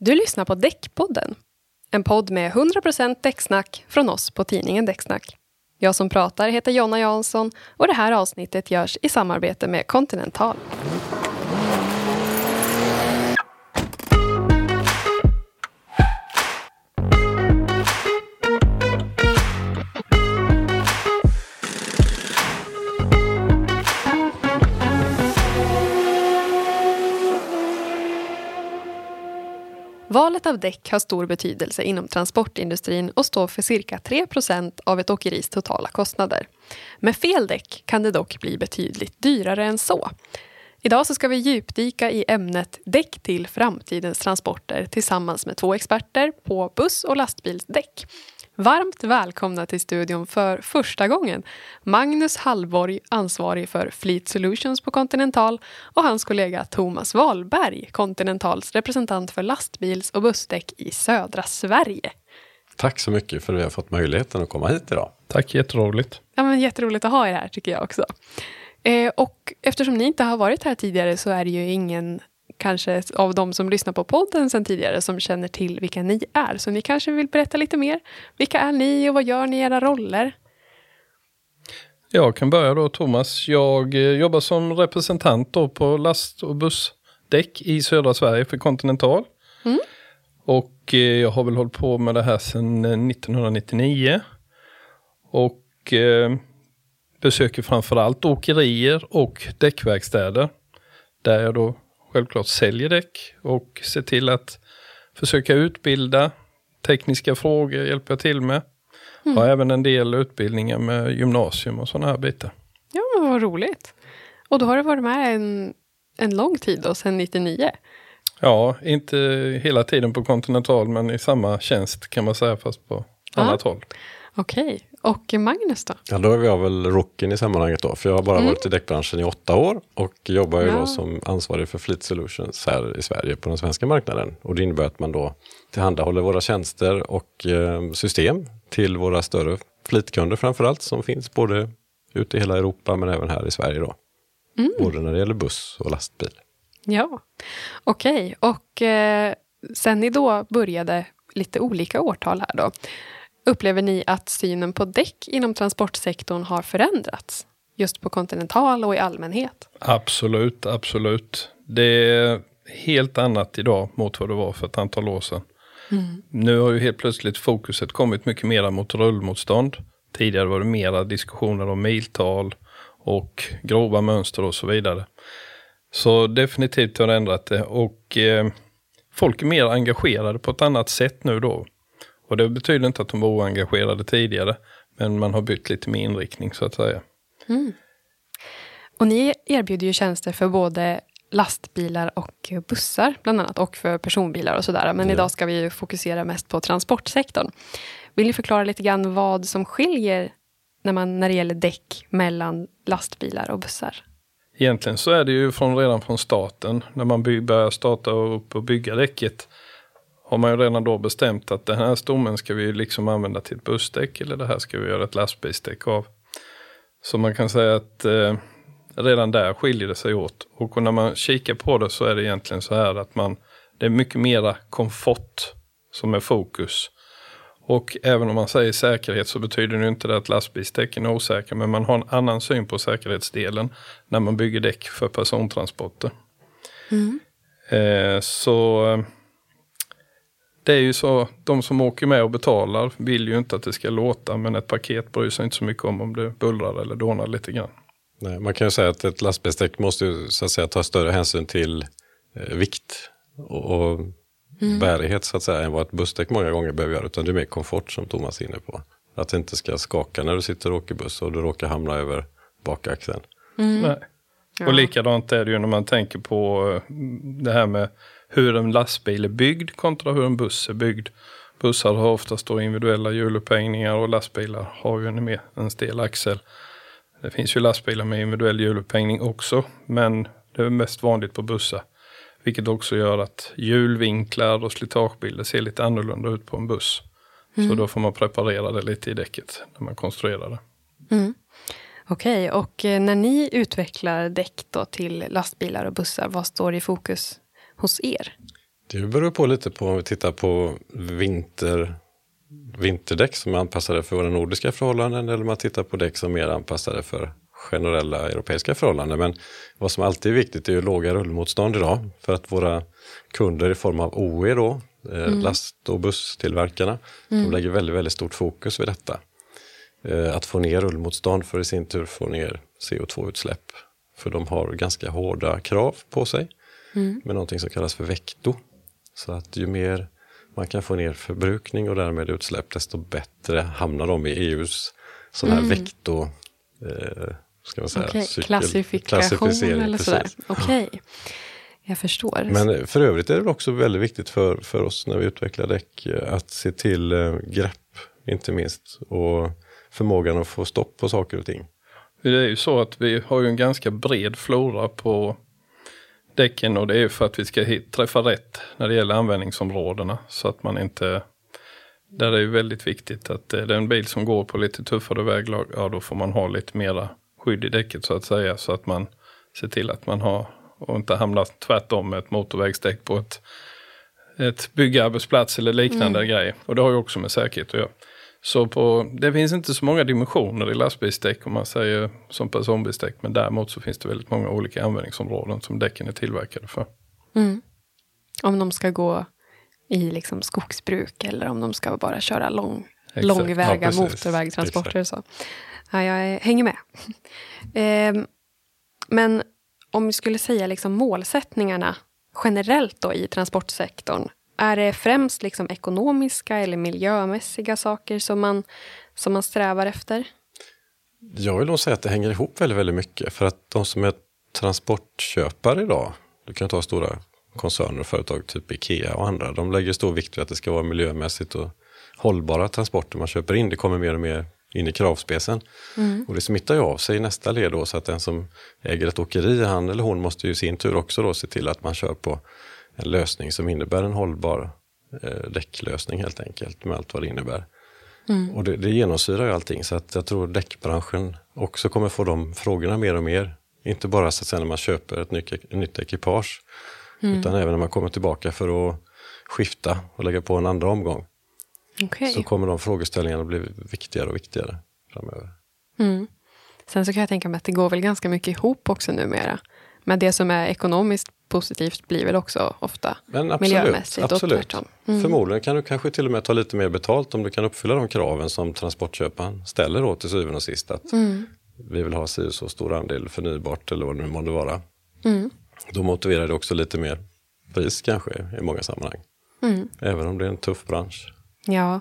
Du lyssnar på Däckpodden. En podd med 100% däcksnack från oss på tidningen Däcksnack. Jag som pratar heter Jonna Jansson och det här avsnittet görs i samarbete med Continental. Valet av däck har stor betydelse inom transportindustrin och står för cirka 3% av ett åkeris totala kostnader. Med fel däck kan det dock bli betydligt dyrare än så. Idag så ska vi djupdyka i ämnet däck till framtidens transporter tillsammans med två experter på buss och lastbilsdäck. Varmt välkomna till studion för första gången Magnus Hallborg, ansvarig för Fleet Solutions på Continental och hans kollega Thomas Wahlberg, Continentals representant för lastbils och bussdäck i södra Sverige. Tack så mycket för att vi har fått möjligheten att komma hit idag. Tack, jätteroligt. Ja, men jätteroligt att ha er här tycker jag också. Eh, och eftersom ni inte har varit här tidigare så är det ju ingen kanske av de som lyssnar på podden sedan tidigare som känner till vilka ni är. Så ni kanske vill berätta lite mer. Vilka är ni och vad gör ni i era roller? Jag kan börja då Thomas. Jag eh, jobbar som representant då på last och bussdäck i södra Sverige för Continental. Mm. Och eh, jag har väl hållit på med det här sedan 1999. Och eh, besöker framförallt åkerier och däckverkstäder. Där jag då självklart säljer däck och ser till att försöka utbilda. Tekniska frågor hjälper jag till med. Mm. Har även en del utbildningar med gymnasium och sådana här bitar. Ja, men vad roligt. Och då har du varit med en, en lång tid då, sedan 99? Ja, inte hela tiden på Continental men i samma tjänst kan man säga fast på annat håll. Okej, och Magnus då? Ja, då är jag väl rocken i sammanhanget då, för jag har bara mm. varit i däckbranschen i åtta år och jobbar ju ja. då som ansvarig för Fleet Solutions här i Sverige på den svenska marknaden. Och det innebär att man då tillhandahåller våra tjänster och eh, system till våra större fleetkunder framförallt som finns både ute i hela Europa men även här i Sverige då. Mm. Både när det gäller buss och lastbil. Ja, okej. Okay. Och eh, sen ni då började lite olika årtal här då. Upplever ni att synen på däck inom transportsektorn har förändrats? Just på Continental och i allmänhet? Absolut, absolut. Det är helt annat idag mot vad det var för ett antal år sedan. Mm. Nu har ju helt plötsligt fokuset kommit mycket mer mot rullmotstånd. Tidigare var det mera diskussioner om miltal och grova mönster och så vidare. Så definitivt har det ändrat det och eh, folk är mer engagerade på ett annat sätt nu då. Och det betyder inte att de var oengagerade tidigare. Men man har bytt lite med inriktning så att säga. Mm. Och ni erbjuder ju tjänster för både lastbilar och bussar bland annat och för personbilar och sådär. Men ja. idag ska vi fokusera mest på transportsektorn. Vill ni förklara lite grann vad som skiljer när, man, när det gäller däck mellan lastbilar och bussar? Egentligen så är det ju från, redan från starten när man by, börjar starta upp och bygga däcket har man ju redan då bestämt att den här stommen ska vi liksom använda till ett bussdäck eller det här ska vi göra ett lastbilsdäck av. Så man kan säga att eh, redan där skiljer det sig åt. Och när man kikar på det så är det egentligen så här att man, det är mycket mera komfort som är fokus. Och även om man säger säkerhet så betyder det inte det att lastbilsdäcken är osäkra. Men man har en annan syn på säkerhetsdelen när man bygger däck för persontransporter. Mm. Eh, så det är ju så, de som åker med och betalar vill ju inte att det ska låta, men ett paket bryr sig inte så mycket om om det bullrar eller dånar lite grann. Nej, man kan ju säga att ett lastbilsdäck måste ju, så att säga, ta större hänsyn till eh, vikt och, och mm. bärighet så att säga än vad ett bussdäck många gånger behöver göra. Utan det är mer komfort som Thomas är inne på. Att det inte ska skaka när du sitter och åker buss och du råkar hamna över bakaxeln. Mm. Nej. Och likadant är det ju när man tänker på eh, det här med hur en lastbil är byggd kontra hur en buss är byggd. Bussar har oftast då individuella hjulupphängningar och lastbilar har ju en, en stel axel. Det finns ju lastbilar med individuell hjulupphängning också, men det är mest vanligt på bussar. Vilket också gör att hjulvinklar och slitagebilder ser lite annorlunda ut på en buss. Mm. Så då får man preparera det lite i däcket när man konstruerar det. Mm. Okej, okay, och eh, när ni utvecklar däck till lastbilar och bussar, vad står i fokus hos er? Det beror på lite på om vi tittar på vinter, vinterdäck som är anpassade för våra nordiska förhållanden eller om man tittar på däck som är mer anpassade för generella europeiska förhållanden. Men vad som alltid är viktigt är ju låga rullmotstånd idag för att våra kunder i form av OE då, eh, mm. last och busstillverkarna, mm. de lägger väldigt, väldigt stort fokus vid detta. Eh, att få ner rullmotstånd för i sin tur få ner CO2-utsläpp. För de har ganska hårda krav på sig mm. med någonting som kallas för vekto. Så att ju mer man kan få ner förbrukning och därmed utsläpp, desto bättre hamnar de i EUs sån här mm. vekto, eh, ska man säga, okay. cykel, klassifikation eller sådär. Okej, okay. jag förstår. Men för övrigt är det också väldigt viktigt för, för oss när vi utvecklar däck eh, att se till eh, grepp, inte minst, och förmågan att få stopp på saker och ting. Det är ju så att vi har ju en ganska bred flora på däcken och det är för att vi ska träffa rätt när det gäller användningsområdena. Så att man inte... Där är det väldigt viktigt att det är en bil som går på lite tuffare väglag, ja då får man ha lite mera skydd i däcket så att säga. Så att man ser till att man har och inte hamnar tvärtom med ett motorvägsdäck på ett, ett byggarbetsplats eller liknande mm. grej. Och det har ju också med säkerhet att göra. Så på, det finns inte så många dimensioner i lastbilsdäck om man säger som personbilsdäck. Men däremot så finns det väldigt många olika användningsområden som däcken är tillverkade för. Mm. Om de ska gå i liksom skogsbruk eller om de ska bara köra lång, långväga ja, motorvägtransporter. Så. Ja, jag hänger med. eh, men om vi skulle säga liksom målsättningarna generellt då i transportsektorn. Är det främst liksom ekonomiska eller miljömässiga saker som man, som man strävar efter? Jag vill nog säga att det hänger ihop väldigt, väldigt mycket. För att de som är transportköpare idag, du kan ta stora koncerner och företag, typ Ikea och andra, de lägger stor vikt vid att det ska vara miljömässigt och hållbara transporter man köper in. Det kommer mer och mer in i kravspecen. Mm. Och det smittar ju av sig i nästa led då, så att den som äger ett åkeri, han eller hon måste ju i sin tur också då se till att man kör på en lösning som innebär en hållbar eh, däcklösning helt enkelt med allt vad det innebär. Mm. Och det, det genomsyrar ju allting så att jag tror däckbranschen också kommer få de frågorna mer och mer. Inte bara så att säga när man köper ett nytt, nytt ekipage mm. utan även när man kommer tillbaka för att skifta och lägga på en andra omgång. Okay. Så kommer de frågeställningarna bli viktigare och viktigare framöver. Mm. Sen så kan jag tänka mig att det går väl ganska mycket ihop också numera. Men det som är ekonomiskt positivt blir väl också ofta Men absolut, miljömässigt absolut. och tvärtom. Mm. Förmodligen kan du kanske till och med ta lite mer betalt om du kan uppfylla de kraven som transportköparen ställer då till syvende och sist. Att mm. Vi vill ha si så stor andel förnybart eller vad det nu måste vara. Mm. Då motiverar det också lite mer pris kanske i många sammanhang. Mm. Även om det är en tuff bransch. Ja,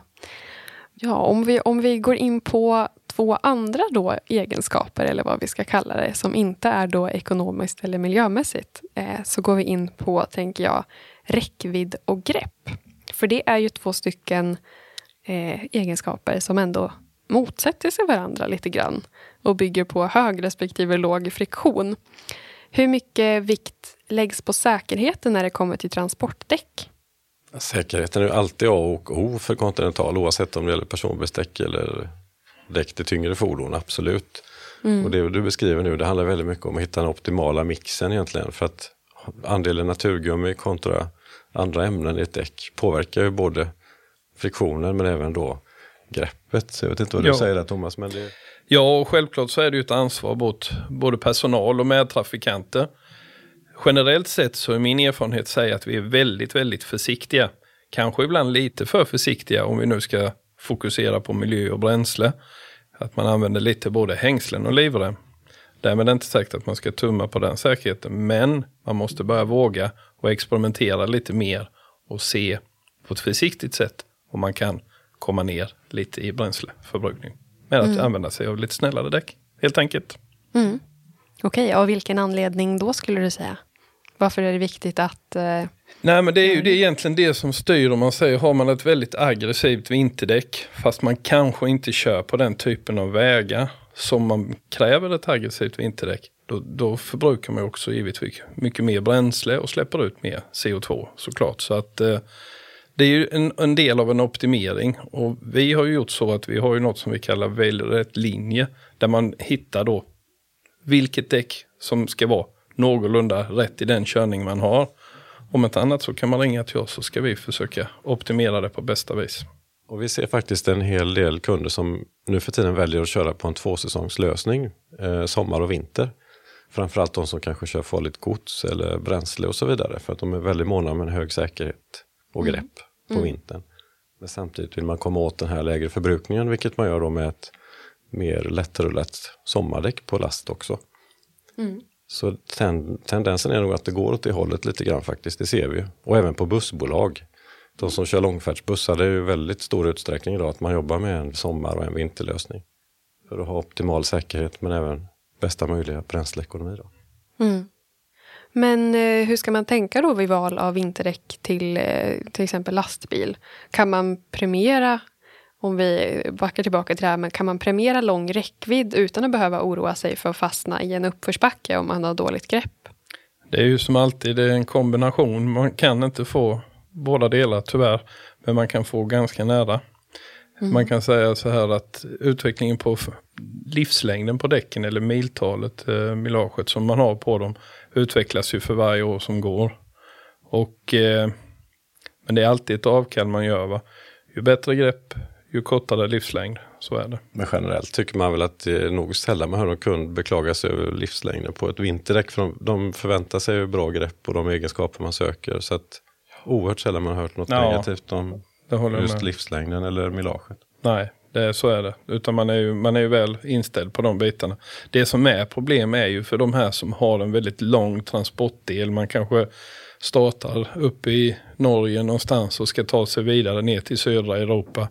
ja om, vi, om vi går in på två andra då egenskaper, eller vad vi ska kalla det, som inte är då ekonomiskt eller miljömässigt, eh, så går vi in på, tänker jag, räckvidd och grepp. För det är ju två stycken eh, egenskaper som ändå motsätter sig varandra lite grann och bygger på hög respektive låg friktion. Hur mycket vikt läggs på säkerheten när det kommer till transportdäck? Säkerheten är alltid A och O för Continental oavsett om det gäller personbilsdäck eller däck till tyngre fordon, absolut. Mm. Och det du beskriver nu, det handlar väldigt mycket om att hitta den optimala mixen egentligen. För att andelen naturgummi kontra andra ämnen i ett däck påverkar ju både friktionen men även då greppet. Så jag vet inte vad du ja. säger där Thomas. Men det... Ja, och självklart så är det ju ett ansvar mot både personal och medtrafikanter. Generellt sett så är min erfarenhet säga att vi är väldigt, väldigt försiktiga. Kanske ibland lite för försiktiga om vi nu ska fokusera på miljö och bränsle. Att man använder lite både hängslen och livrem. Därmed är det inte sagt att man ska tumma på den säkerheten. Men man måste börja våga och experimentera lite mer och se på ett försiktigt sätt om man kan komma ner lite i bränsleförbrukning. Med att mm. använda sig av lite snällare däck, helt enkelt. Mm. Okej, okay, av vilken anledning då skulle du säga? Varför är det viktigt att eh, Nej men det är ju det är egentligen det som styr om man säger har man ett väldigt aggressivt vinterdäck fast man kanske inte kör på den typen av vägar som man kräver ett aggressivt vinterdäck. Då, då förbrukar man också givetvis mycket mer bränsle och släpper ut mer CO2 såklart. Så att eh, det är ju en, en, del av en optimering och vi har ju gjort så att vi har ju något som vi kallar välj rätt linje där man hittar då vilket däck som ska vara någorlunda rätt i den körning man har. Om inte annat så kan man ringa till oss så ska vi försöka optimera det på bästa vis. Och vi ser faktiskt en hel del kunder som nu för tiden väljer att köra på en tvåsäsongslösning, eh, sommar och vinter. Framförallt de som kanske kör farligt gods eller bränsle och så vidare. För att de är väldigt måna om en hög säkerhet och grepp mm. på mm. vintern. Men samtidigt vill man komma åt den här lägre förbrukningen, vilket man gör då med ett mer lättrullat sommardäck på last också. Mm. Så ten, tendensen är nog att det går åt det hållet lite grann faktiskt, det ser vi. Och även på bussbolag. De som kör långfärdsbussar, det är ju väldigt stor utsträckning idag att man jobbar med en sommar och en vinterlösning. För att ha optimal säkerhet men även bästa möjliga bränsleekonomi. Då. Mm. Men eh, hur ska man tänka då vid val av vinterdäck till eh, till exempel lastbil? Kan man premiera, om vi backar tillbaka till det här, men kan man premiera lång räckvidd utan att behöva oroa sig för att fastna i en uppförsbacke om man har dåligt grepp? Det är ju som alltid, det är en kombination. Man kan inte få båda delar tyvärr, men man kan få ganska nära. Mm. Man kan säga så här att utvecklingen på livslängden på däcken eller miltalet, eh, milaget som man har på dem utvecklas ju för varje år som går. Och, eh, men det är alltid ett avkall man gör. Va? Ju bättre grepp, ju kortare livslängd. Så är det. Men generellt tycker man väl att det är nog sällan man hör någon kund beklaga sig över livslängden på ett vinterdäck. För de, de förväntar sig ju bra grepp och de egenskaper man söker. Så att oerhört sällan man har hört något ja, negativt om just livslängden eller milaget. Nej, det, så är det. Utan man är, ju, man är ju väl inställd på de bitarna. Det som är problem är ju för de här som har en väldigt lång transportdel. Man kanske startar uppe i Norge någonstans och ska ta sig vidare ner till södra Europa.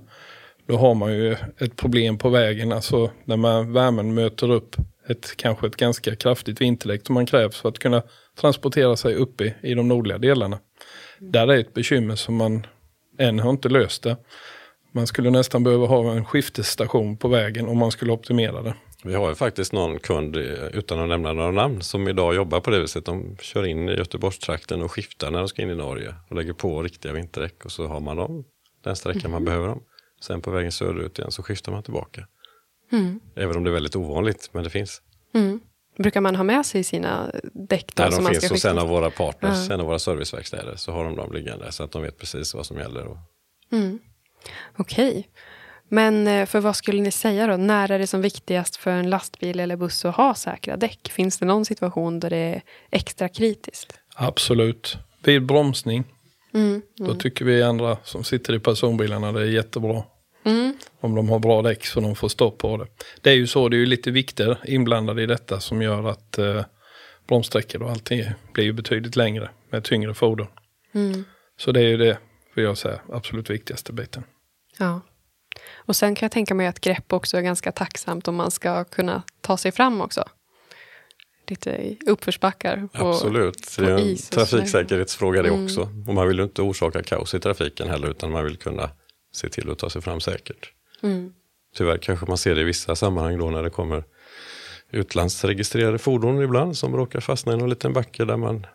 Då har man ju ett problem på vägen. Alltså när man, värmen möter upp ett, kanske ett ganska kraftigt vinterdäck som man krävs för att kunna transportera sig uppe i, i de nordliga delarna. Där är ett bekymmer som man än har inte löst det. Man skulle nästan behöva ha en skiftesstation på vägen om man skulle optimera det. Vi har ju faktiskt någon kund, utan att nämna några namn, som idag jobbar på det viset. De kör in i Göteborgstrakten och skiftar när de ska in i Norge och lägger på riktiga vinterdäck och så har man dem den sträckan mm. man behöver dem. Sen på vägen söderut igen så skiftar man tillbaka. Mm. Även om det är väldigt ovanligt, men det finns. Mm. Brukar man ha med sig sina däck? Då, Nej, de finns hos en av våra partners, uh. en av våra serviceverkstäder. Så har de dem liggande så att de vet precis vad som gäller. Och... Mm. Okej. Okay. Men eh, för vad skulle ni säga då? När är det som viktigast för en lastbil eller buss att ha säkra däck? Finns det någon situation där det är extra kritiskt? Absolut. Vid bromsning. Mm, mm. Då tycker vi andra som sitter i personbilarna det är jättebra. Mm. Om de har bra däck så de får stopp på det. Det är ju så, det är ju lite vikter inblandade i detta som gör att eh, bromssträckor och allting blir ju betydligt längre med tyngre fordon. Mm. Så det är ju det, vill jag säga, absolut viktigaste biten. Ja. Och sen kan jag tänka mig att grepp också är ganska tacksamt om man ska kunna ta sig fram också. Lite uppförsbackar. På, Absolut, det är en trafiksäkerhetsfråga det mm. också. Och man vill ju inte orsaka kaos i trafiken heller utan man vill kunna se till att ta sig fram säkert. Mm. Tyvärr kanske man ser det i vissa sammanhang då när det kommer utlandsregistrerade fordon ibland som råkar fastna i någon liten backe där man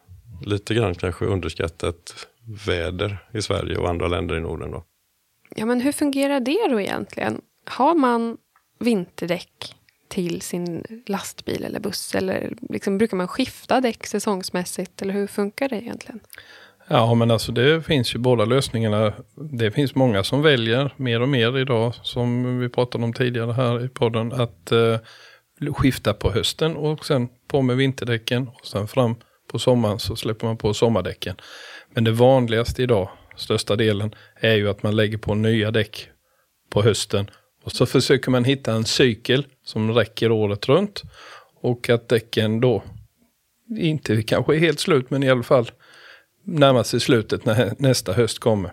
lite grann kanske underskattat väder i Sverige och andra länder i Norden. Då. Ja, men hur fungerar det då egentligen? Har man vinterdäck till sin lastbil eller buss? Eller liksom, brukar man skifta däck säsongsmässigt? Eller hur funkar det egentligen? Ja, men alltså det finns ju båda lösningarna. Det finns många som väljer mer och mer idag, som vi pratade om tidigare här i podden, att eh, skifta på hösten och sen på med vinterdäcken och sen fram på sommaren så släpper man på sommardäcken. Men det vanligaste idag, största delen, är ju att man lägger på nya däck på hösten och så försöker man hitta en cykel som räcker året runt och att däcken då inte kanske är helt slut men i alla fall närmar sig slutet när nästa höst kommer.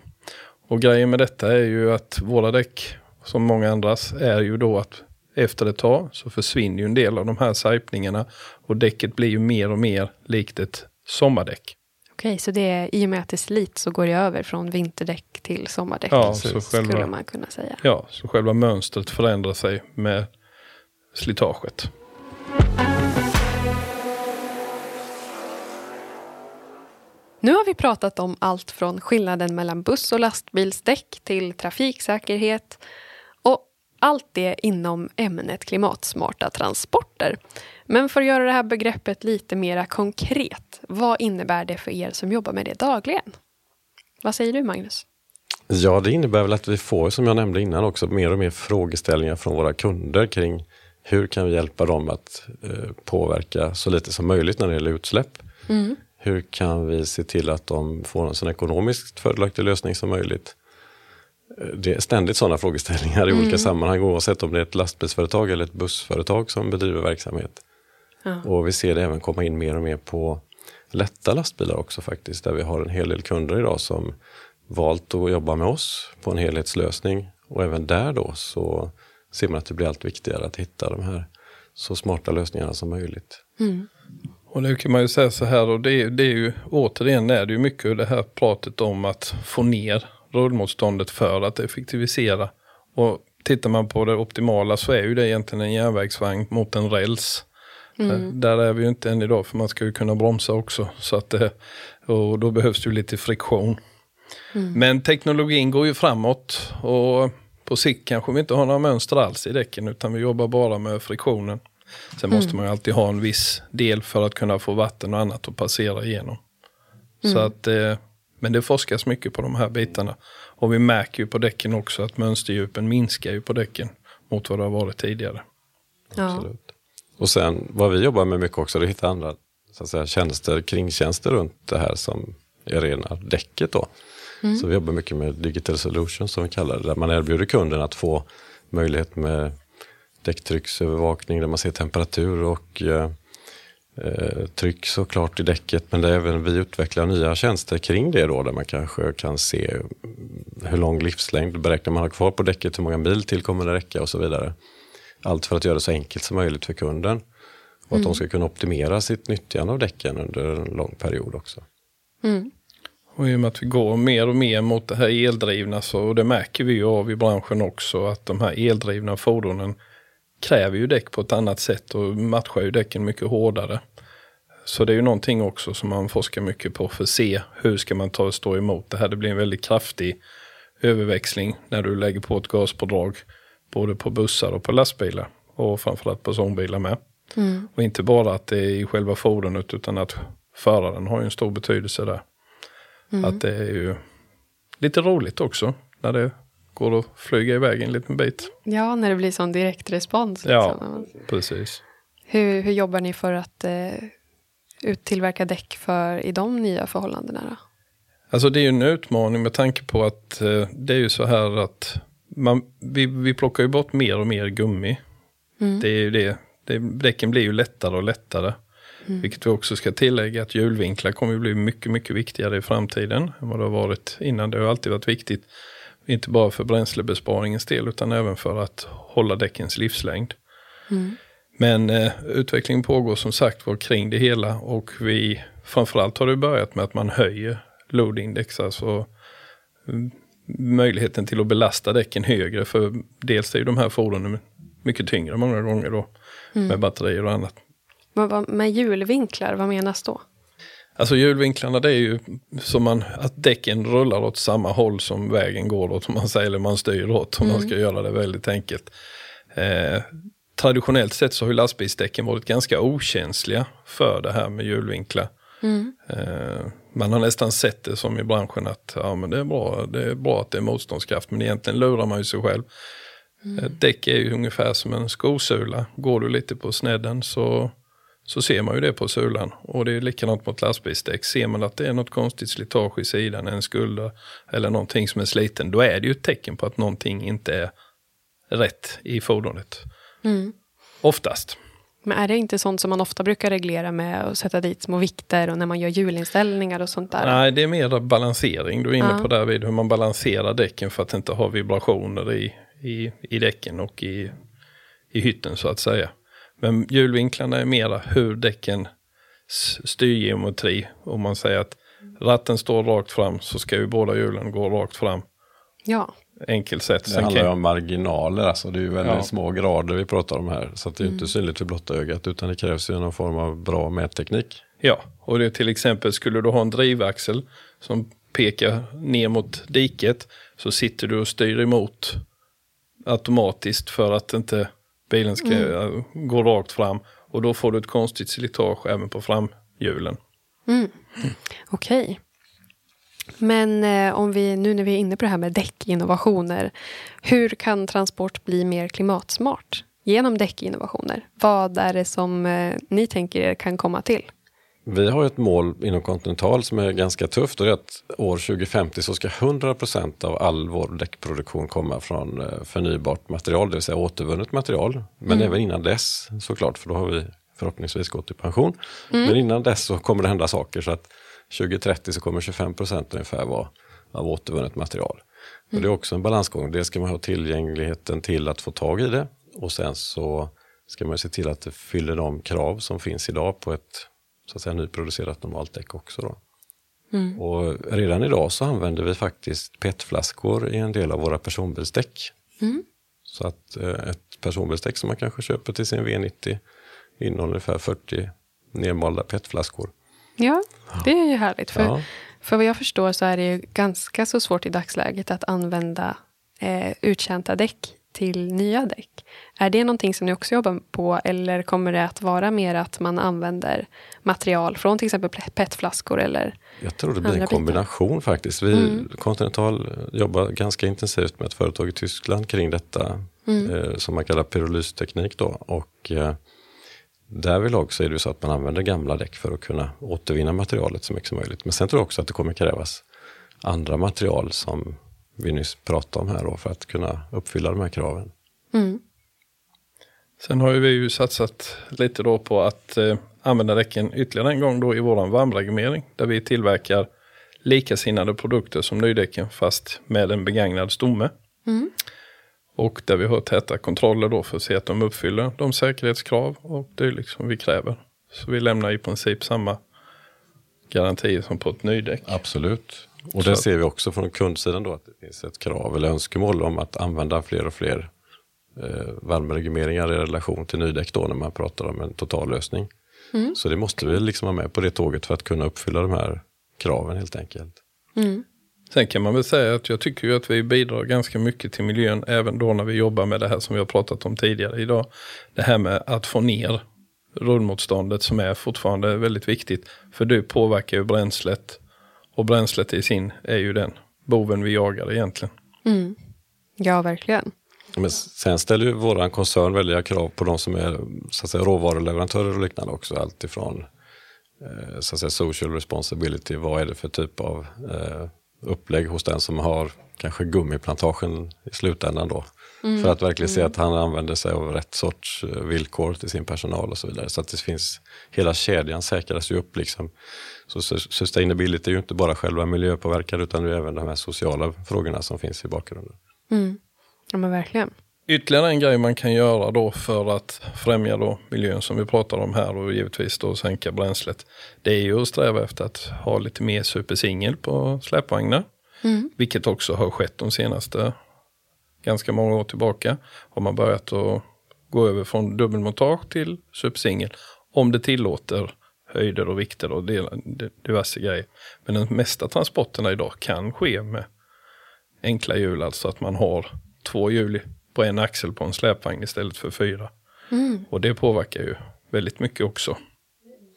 Och grejen med detta är ju att våra däck, som många andras, är ju då att efter ett tag så försvinner ju en del av de här sajpningarna och däcket blir ju mer och mer likt ett sommardäck. Okej, så det är, i och med att det slits så går det över från vinterdäck till sommardäck? Ja, så själva, skulle man kunna säga. Ja, så själva mönstret förändrar sig med slitaget. Nu har vi pratat om allt från skillnaden mellan buss och lastbilsdäck till trafiksäkerhet och allt det inom ämnet klimatsmarta transporter. Men för att göra det här begreppet lite mera konkret, vad innebär det för er som jobbar med det dagligen? Vad säger du Magnus? Ja, det innebär väl att vi får, som jag nämnde innan också, mer och mer frågeställningar från våra kunder kring hur kan vi hjälpa dem att eh, påverka så lite som möjligt när det gäller utsläpp? Mm. Hur kan vi se till att de får en så ekonomiskt fördelaktig lösning som möjligt? Eh, det är ständigt sådana frågeställningar i mm. olika sammanhang oavsett om det är ett lastbilsföretag eller ett bussföretag som bedriver verksamhet. Ja. Och vi ser det även komma in mer och mer på lätta lastbilar också faktiskt, där vi har en hel del kunder idag som valt att jobba med oss på en helhetslösning. Och även där då så ser man att det blir allt viktigare att hitta de här så smarta lösningarna som möjligt. Mm. Och nu kan man ju säga så här och det, det är ju återigen är det ju mycket det här pratet om att få ner rullmotståndet för att effektivisera. Och tittar man på det optimala så är ju det egentligen en järnvägsvagn mot en räls. Mm. Där är vi ju inte än idag för man ska ju kunna bromsa också. Så att det, och då behövs det ju lite friktion. Mm. Men teknologin går ju framåt och på sikt kanske vi inte har några mönster alls i däcken utan vi jobbar bara med friktionen. Sen måste mm. man ju alltid ha en viss del för att kunna få vatten och annat att passera igenom. Mm. Så att, eh, men det forskas mycket på de här bitarna. Och vi märker ju på däcken också att mönsterdjupen minskar ju på däcken mot vad det har varit tidigare. Ja. Absolut. Och sen vad vi jobbar med mycket också, det är att hitta andra så att säga, tjänster, kringtjänster runt det här som är rena däcket då. Mm. Så vi jobbar mycket med digital solutions som vi kallar det, där man erbjuder kunden att få möjlighet med däcktrycksövervakning där man ser temperatur och eh, eh, tryck såklart i däcket. Men det är även vi utvecklar nya tjänster kring det då där man kanske kan se hur lång livslängd beräknar man ha kvar på däcket, hur många mil till kommer det räcka och så vidare. Allt för att göra det så enkelt som möjligt för kunden. Och att mm. de ska kunna optimera sitt nyttjande av däcken under en lång period också. Mm. Och i och med att vi går mer och mer mot det här eldrivna så och det märker vi ju av i branschen också att de här eldrivna fordonen kräver ju däck på ett annat sätt och matchar ju däcken mycket hårdare. Så det är ju någonting också som man forskar mycket på för att se hur ska man ta och stå emot det här. Det blir en väldigt kraftig överväxling när du lägger på ett gaspådrag både på bussar och på lastbilar och framförallt personbilar med. Mm. Och inte bara att det är i själva fordonet utan att föraren har ju en stor betydelse där. Mm. Att det är ju lite roligt också när det går att flyga iväg en liten bit. Ja, när det blir sån direktrespons. Liksom. Ja, precis. Hur, hur jobbar ni för att eh, uttillverka däck för, i de nya förhållandena? Då? Alltså det är ju en utmaning med tanke på att eh, det är ju så här att man, vi, vi plockar ju bort mer och mer gummi. Mm. Det är ju det. det. Däcken blir ju lättare och lättare. Mm. Vilket vi också ska tillägga att hjulvinklar kommer att bli mycket, mycket viktigare i framtiden än vad det har varit innan. Det har alltid varit viktigt. Inte bara för bränslebesparingens del utan även för att hålla däckens livslängd. Mm. Men eh, utvecklingen pågår som sagt var kring det hela och vi framförallt har det börjat med att man höjer loadindex, alltså mm, möjligheten till att belasta däcken högre. För dels är ju de här fordonen mycket tyngre många gånger då mm. med batterier och annat. Vad, med hjulvinklar, vad menas då? Alltså hjulvinklarna det är ju som man, att däcken rullar åt samma håll som vägen går åt, om man säger, eller man styr åt, om mm. man ska göra det väldigt enkelt. Eh, traditionellt sett så har lastbilsdäcken varit ganska okänsliga för det här med hjulvinklar. Mm. Eh, man har nästan sett det som i branschen att ja, men det, är bra, det är bra att det är motståndskraft, men egentligen lurar man ju sig själv. Mm. Ett däck är ju ungefär som en skosula. Går du lite på snedden så så ser man ju det på sulan. Och det är likadant mot lastbilsdäck. Ser man att det är något konstigt slitage i sidan, en skulder eller någonting som är sliten, då är det ju ett tecken på att någonting inte är rätt i fordonet. Mm. Oftast. Men är det inte sånt som man ofta brukar reglera med att sätta dit små vikter och när man gör hjulinställningar och sånt där? Nej, det är mer balansering. Du är inne ja. på där vid hur man balanserar däcken för att inte ha vibrationer i, i, i däcken och i, i hytten så att säga. Men hjulvinklarna är mera hur däcken styrgeometri. Om man säger att ratten står rakt fram så ska ju båda hjulen gå rakt fram. Ja. Enkelt sätt. Det handlar ju om marginaler, alltså det är ju väldigt ja. små grader vi pratar om här. Så det är mm. inte synligt för blotta ögat utan det krävs ju någon form av bra mätteknik. Ja, och det är till exempel skulle du ha en drivaxel som pekar ner mot diket så sitter du och styr emot automatiskt för att inte bilen ska mm. gå rakt fram. Och då får du ett konstigt slitage även på framhjulen. Mm. Okej. Okay. Men eh, om vi, nu när vi är inne på det här med däckinnovationer. Hur kan transport bli mer klimatsmart genom däckinnovationer? Vad är det som eh, ni tänker er kan komma till? Vi har ett mål inom Continental som är ganska tufft och det är att år 2050 så ska 100% av all vår däckproduktion komma från eh, förnybart material, det vill säga återvunnet material. Men mm. även innan dess såklart, för då har vi förhoppningsvis gått i pension. Mm. Men innan dess så kommer det hända saker så att 2030 så kommer 25 ungefär vara av återvunnet material. Mm. Och det är också en balansgång. Det ska man ha tillgängligheten till att få tag i det och sen så ska man se till att det fyller de krav som finns idag på ett så att säga, nyproducerat normalt däck också. Då. Mm. Och redan idag så använder vi faktiskt PET-flaskor i en del av våra personbilsdäck. Mm. Så att eh, ett personbilsdäck som man kanske köper till sin V90 innehåller ungefär 40 nedmalda PET-flaskor. Ja, det är ju härligt. För, ja. för vad jag förstår så är det ju ganska så svårt i dagsläget att använda eh, uttjänta däck till nya däck. Är det någonting som ni också jobbar på eller kommer det att vara mer att man använder material från till exempel petflaskor eller Jag tror det blir en kombination bitar. faktiskt. Vi, mm. Continental jobbar ganska intensivt med ett företag i Tyskland kring detta mm. eh, som man kallar pyrolysteknik. Då. Och, eh, Därvidlag så är det så att man använder gamla däck för att kunna återvinna materialet så mycket som möjligt. Men sen tror jag också att det kommer krävas andra material som vi nyss pratade om här då, för att kunna uppfylla de här kraven. Mm. Sen har vi ju satsat lite då på att eh, använda däcken ytterligare en gång då i våran varmregummering där vi tillverkar likasinnade produkter som nydäcken fast med en begagnad stomme. Mm. Och där vi har täta kontroller då för att se att de uppfyller de säkerhetskrav och det är liksom vi kräver. Så vi lämnar i princip samma garantier som på ett nydäck. Absolut. Och det ser vi också från kundsidan då att det finns ett krav eller önskemål om att använda fler och fler eh, värmeregummeringar i relation till nydäck då när man pratar om en totallösning. Mm. Så det måste vi liksom ha med på det tåget för att kunna uppfylla de här kraven helt enkelt. Mm. Sen kan man väl säga att jag tycker ju att vi bidrar ganska mycket till miljön även då när vi jobbar med det här som vi har pratat om tidigare idag. Det här med att få ner rullmotståndet som är fortfarande väldigt viktigt. För det påverkar ju bränslet och bränslet i sin är ju den boven vi jagar egentligen. Mm. Ja, verkligen. Men sen ställer ju våran koncern väldiga krav på de som är så att säga, råvaruleverantörer och liknande också. Alltifrån eh, så att säga, social responsibility, vad är det för typ av eh, upplägg hos den som har kanske gummiplantagen i slutändan då. Mm. För att verkligen se mm. att han använder sig av rätt sorts eh, villkor till sin personal och så vidare. Så att det finns, hela kedjan säkras ju upp liksom. Så sustainability är ju inte bara själva miljöpåverkan utan det är även de här sociala frågorna som finns i bakgrunden. Mm. Ja men verkligen. Ytterligare en grej man kan göra då för att främja då miljön som vi pratar om här och givetvis då sänka bränslet. Det är ju att sträva efter att ha lite mer supersingel på släpvagnar. Mm. Vilket också har skett de senaste ganska många år tillbaka. Har man börjat att gå över från dubbelmontage till supersingel. Om det tillåter höjder och vikter och diverse grejer. Men de mesta transporterna idag kan ske med enkla hjul, alltså att man har två hjul på en axel på en släpvagn istället för fyra. Mm. Och det påverkar ju väldigt mycket också.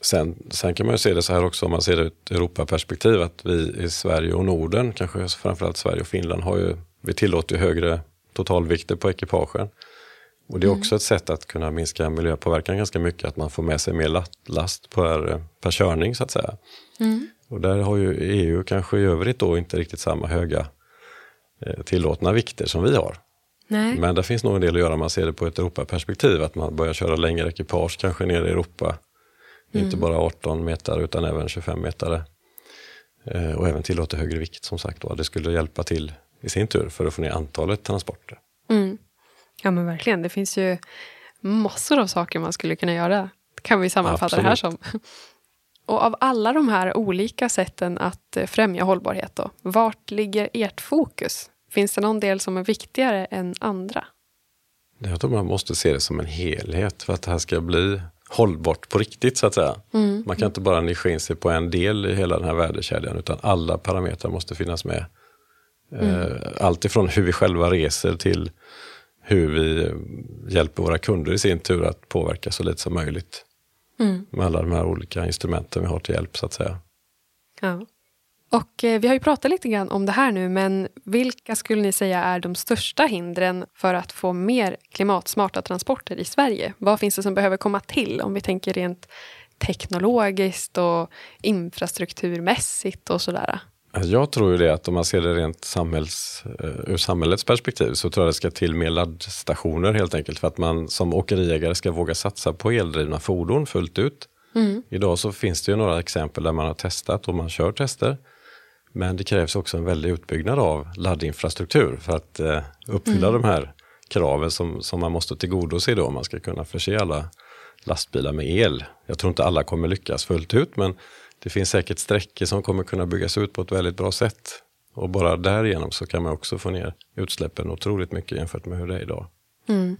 Sen, sen kan man ju se det så här också om man ser det ur ett Europaperspektiv att vi i Sverige och Norden, kanske framförallt Sverige och Finland, har ju, vi tillåter ju högre totalvikter på ekipagen. Och det är också mm. ett sätt att kunna minska miljöpåverkan ganska mycket, att man får med sig mer last per, per körning så att säga. Mm. Och där har ju EU kanske i övrigt då inte riktigt samma höga eh, tillåtna vikter som vi har. Nej. Men det finns nog en del att göra om man ser det på ett Europaperspektiv, att man börjar köra längre ekipage kanske nere i Europa. Mm. Inte bara 18 meter utan även 25 meter. Eh, och även tillåter högre vikt som sagt. Då. Det skulle hjälpa till i sin tur för att få ner antalet transporter. Mm. Ja men verkligen, det finns ju massor av saker man skulle kunna göra. Kan vi sammanfatta Absolut. det här som. Och av alla de här olika sätten att eh, främja hållbarhet då, vart ligger ert fokus? Finns det någon del som är viktigare än andra? Jag tror man måste se det som en helhet för att det här ska bli hållbart på riktigt så att säga. Mm. Man kan inte bara nischa in sig på en del i hela den här värdekedjan utan alla parametrar måste finnas med. Mm. Eh, allt ifrån hur vi själva reser till hur vi hjälper våra kunder i sin tur att påverka så lite som möjligt. Mm. Med alla de här olika instrumenten vi har till hjälp så att säga. Ja. Och eh, vi har ju pratat lite grann om det här nu, men vilka skulle ni säga är de största hindren för att få mer klimatsmarta transporter i Sverige? Vad finns det som behöver komma till om vi tänker rent teknologiskt och infrastrukturmässigt och sådär? Alltså, jag tror ju det att om man ser det rent samhälls, eh, ur samhällets perspektiv så tror jag det ska till mer laddstationer helt enkelt för att man som åkeriägare ska våga satsa på eldrivna fordon fullt ut. Mm. Idag så finns det ju några exempel där man har testat och man kör tester. Men det krävs också en väldig utbyggnad av laddinfrastruktur för att eh, uppfylla mm. de här kraven som, som man måste tillgodose då om man ska kunna förse alla lastbilar med el. Jag tror inte alla kommer lyckas fullt ut men det finns säkert sträckor som kommer kunna byggas ut på ett väldigt bra sätt. Och bara därigenom så kan man också få ner utsläppen otroligt mycket jämfört med hur det är idag. Mm.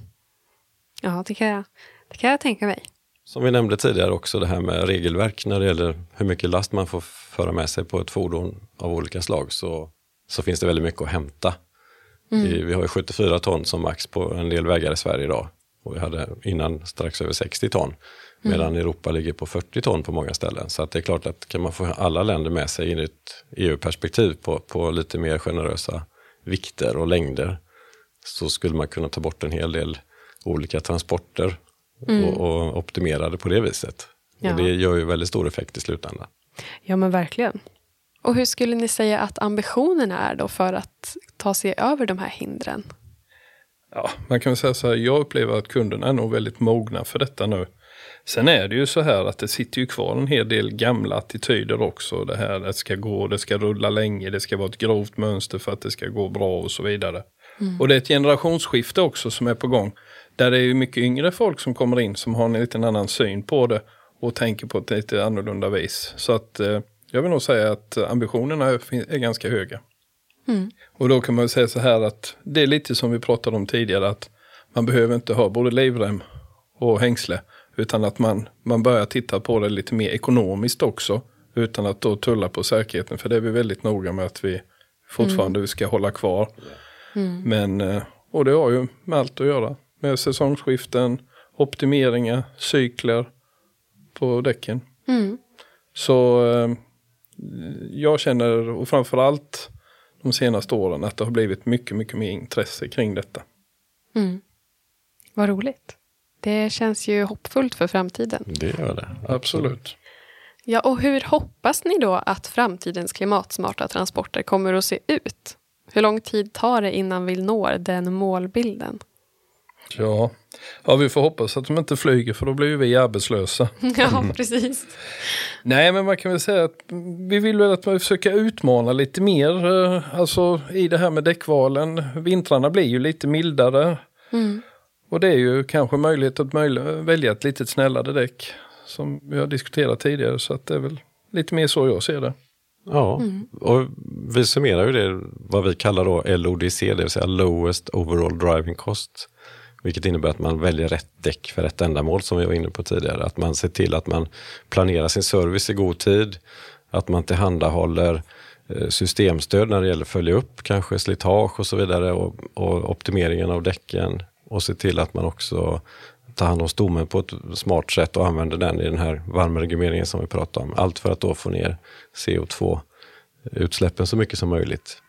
Ja, det kan, jag, det kan jag tänka mig. Som vi nämnde tidigare också det här med regelverk när det gäller hur mycket last man får föra med sig på ett fordon av olika slag så, så finns det väldigt mycket att hämta. Mm. Vi, vi har 74 ton som max på en del vägar i Sverige idag och vi hade innan strax över 60 ton. Medan mm. Europa ligger på 40 ton på många ställen. Så att det är klart att kan man få alla länder med sig in i ett EU-perspektiv på, på lite mer generösa vikter och längder så skulle man kunna ta bort en hel del olika transporter mm. och, och, optimera det på det viset. Ja. Och det gör ju väldigt stor effekt i slutändan. Ja men verkligen. Och hur skulle ni säga att ambitionen är då för att ta sig över de här hindren? Ja, man kan väl säga så här, jag upplever att kunderna är nog väldigt mogna för detta nu. Sen är det ju så här att det sitter ju kvar en hel del gamla attityder också. Det här det ska gå, det ska rulla länge, det ska vara ett grovt mönster för att det ska gå bra och så vidare. Mm. Och det är ett generationsskifte också som är på gång. Där det är mycket yngre folk som kommer in som har en liten annan syn på det och tänker på ett lite annorlunda vis. Så att eh, jag vill nog säga att ambitionerna är, är ganska höga. Mm. Och då kan man säga så här att det är lite som vi pratade om tidigare att man behöver inte ha både livrem och hängsle utan att man, man börjar titta på det lite mer ekonomiskt också. Utan att då tulla på säkerheten. För det är vi väldigt noga med att vi fortfarande mm. ska hålla kvar. Mm. Men, eh, och det har ju med allt att göra. Med säsongsskiften, optimeringar, cykler på däcken. Mm. Så eh, jag känner, och framförallt de senaste åren, att det har blivit mycket, mycket mer intresse kring detta. Mm. Vad roligt. Det känns ju hoppfullt för framtiden. Det gör det. Absolut. Ja, och hur hoppas ni då att framtidens klimatsmarta transporter kommer att se ut? Hur lång tid tar det innan vi når den målbilden? Ja. ja, vi får hoppas att de inte flyger för då blir ju vi arbetslösa. ja, precis. Nej, men man kan väl säga att vi vill väl att man försöker utmana lite mer. Eh, alltså i det här med däckvalen. Vintrarna blir ju lite mildare. Mm. Och det är ju kanske möjlighet att välja ett lite snällare däck. Som vi har diskuterat tidigare så att det är väl lite mer så jag ser det. Ja, mm. och vi summerar ju det vad vi kallar då LODC, det vill säga Lowest Overall Driving Cost. Vilket innebär att man väljer rätt däck för rätt ändamål som vi var inne på tidigare. Att man ser till att man planerar sin service i god tid. Att man tillhandahåller eh, systemstöd när det gäller att följa upp kanske slitage och så vidare och, och optimeringen av däcken och se till att man också tar hand om stommen på ett smart sätt och använder den i den här värmeregummeringen som vi pratade om. Allt för att då få ner CO2-utsläppen så mycket som möjligt.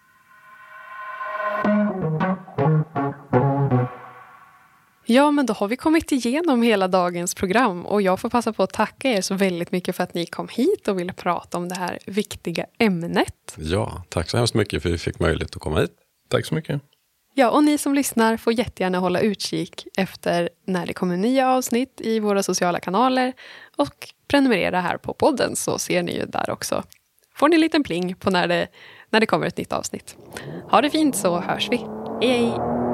Ja, men då har vi kommit igenom hela dagens program och jag får passa på att tacka er så väldigt mycket för att ni kom hit och ville prata om det här viktiga ämnet. Ja, tack så hemskt mycket för att vi fick möjlighet att komma hit. Tack så mycket. Ja, och ni som lyssnar får jättegärna hålla utkik efter när det kommer nya avsnitt i våra sociala kanaler och prenumerera här på podden så ser ni ju där också. Får ni en liten pling på när det, när det kommer ett nytt avsnitt. Ha det fint så hörs vi. Hej hej!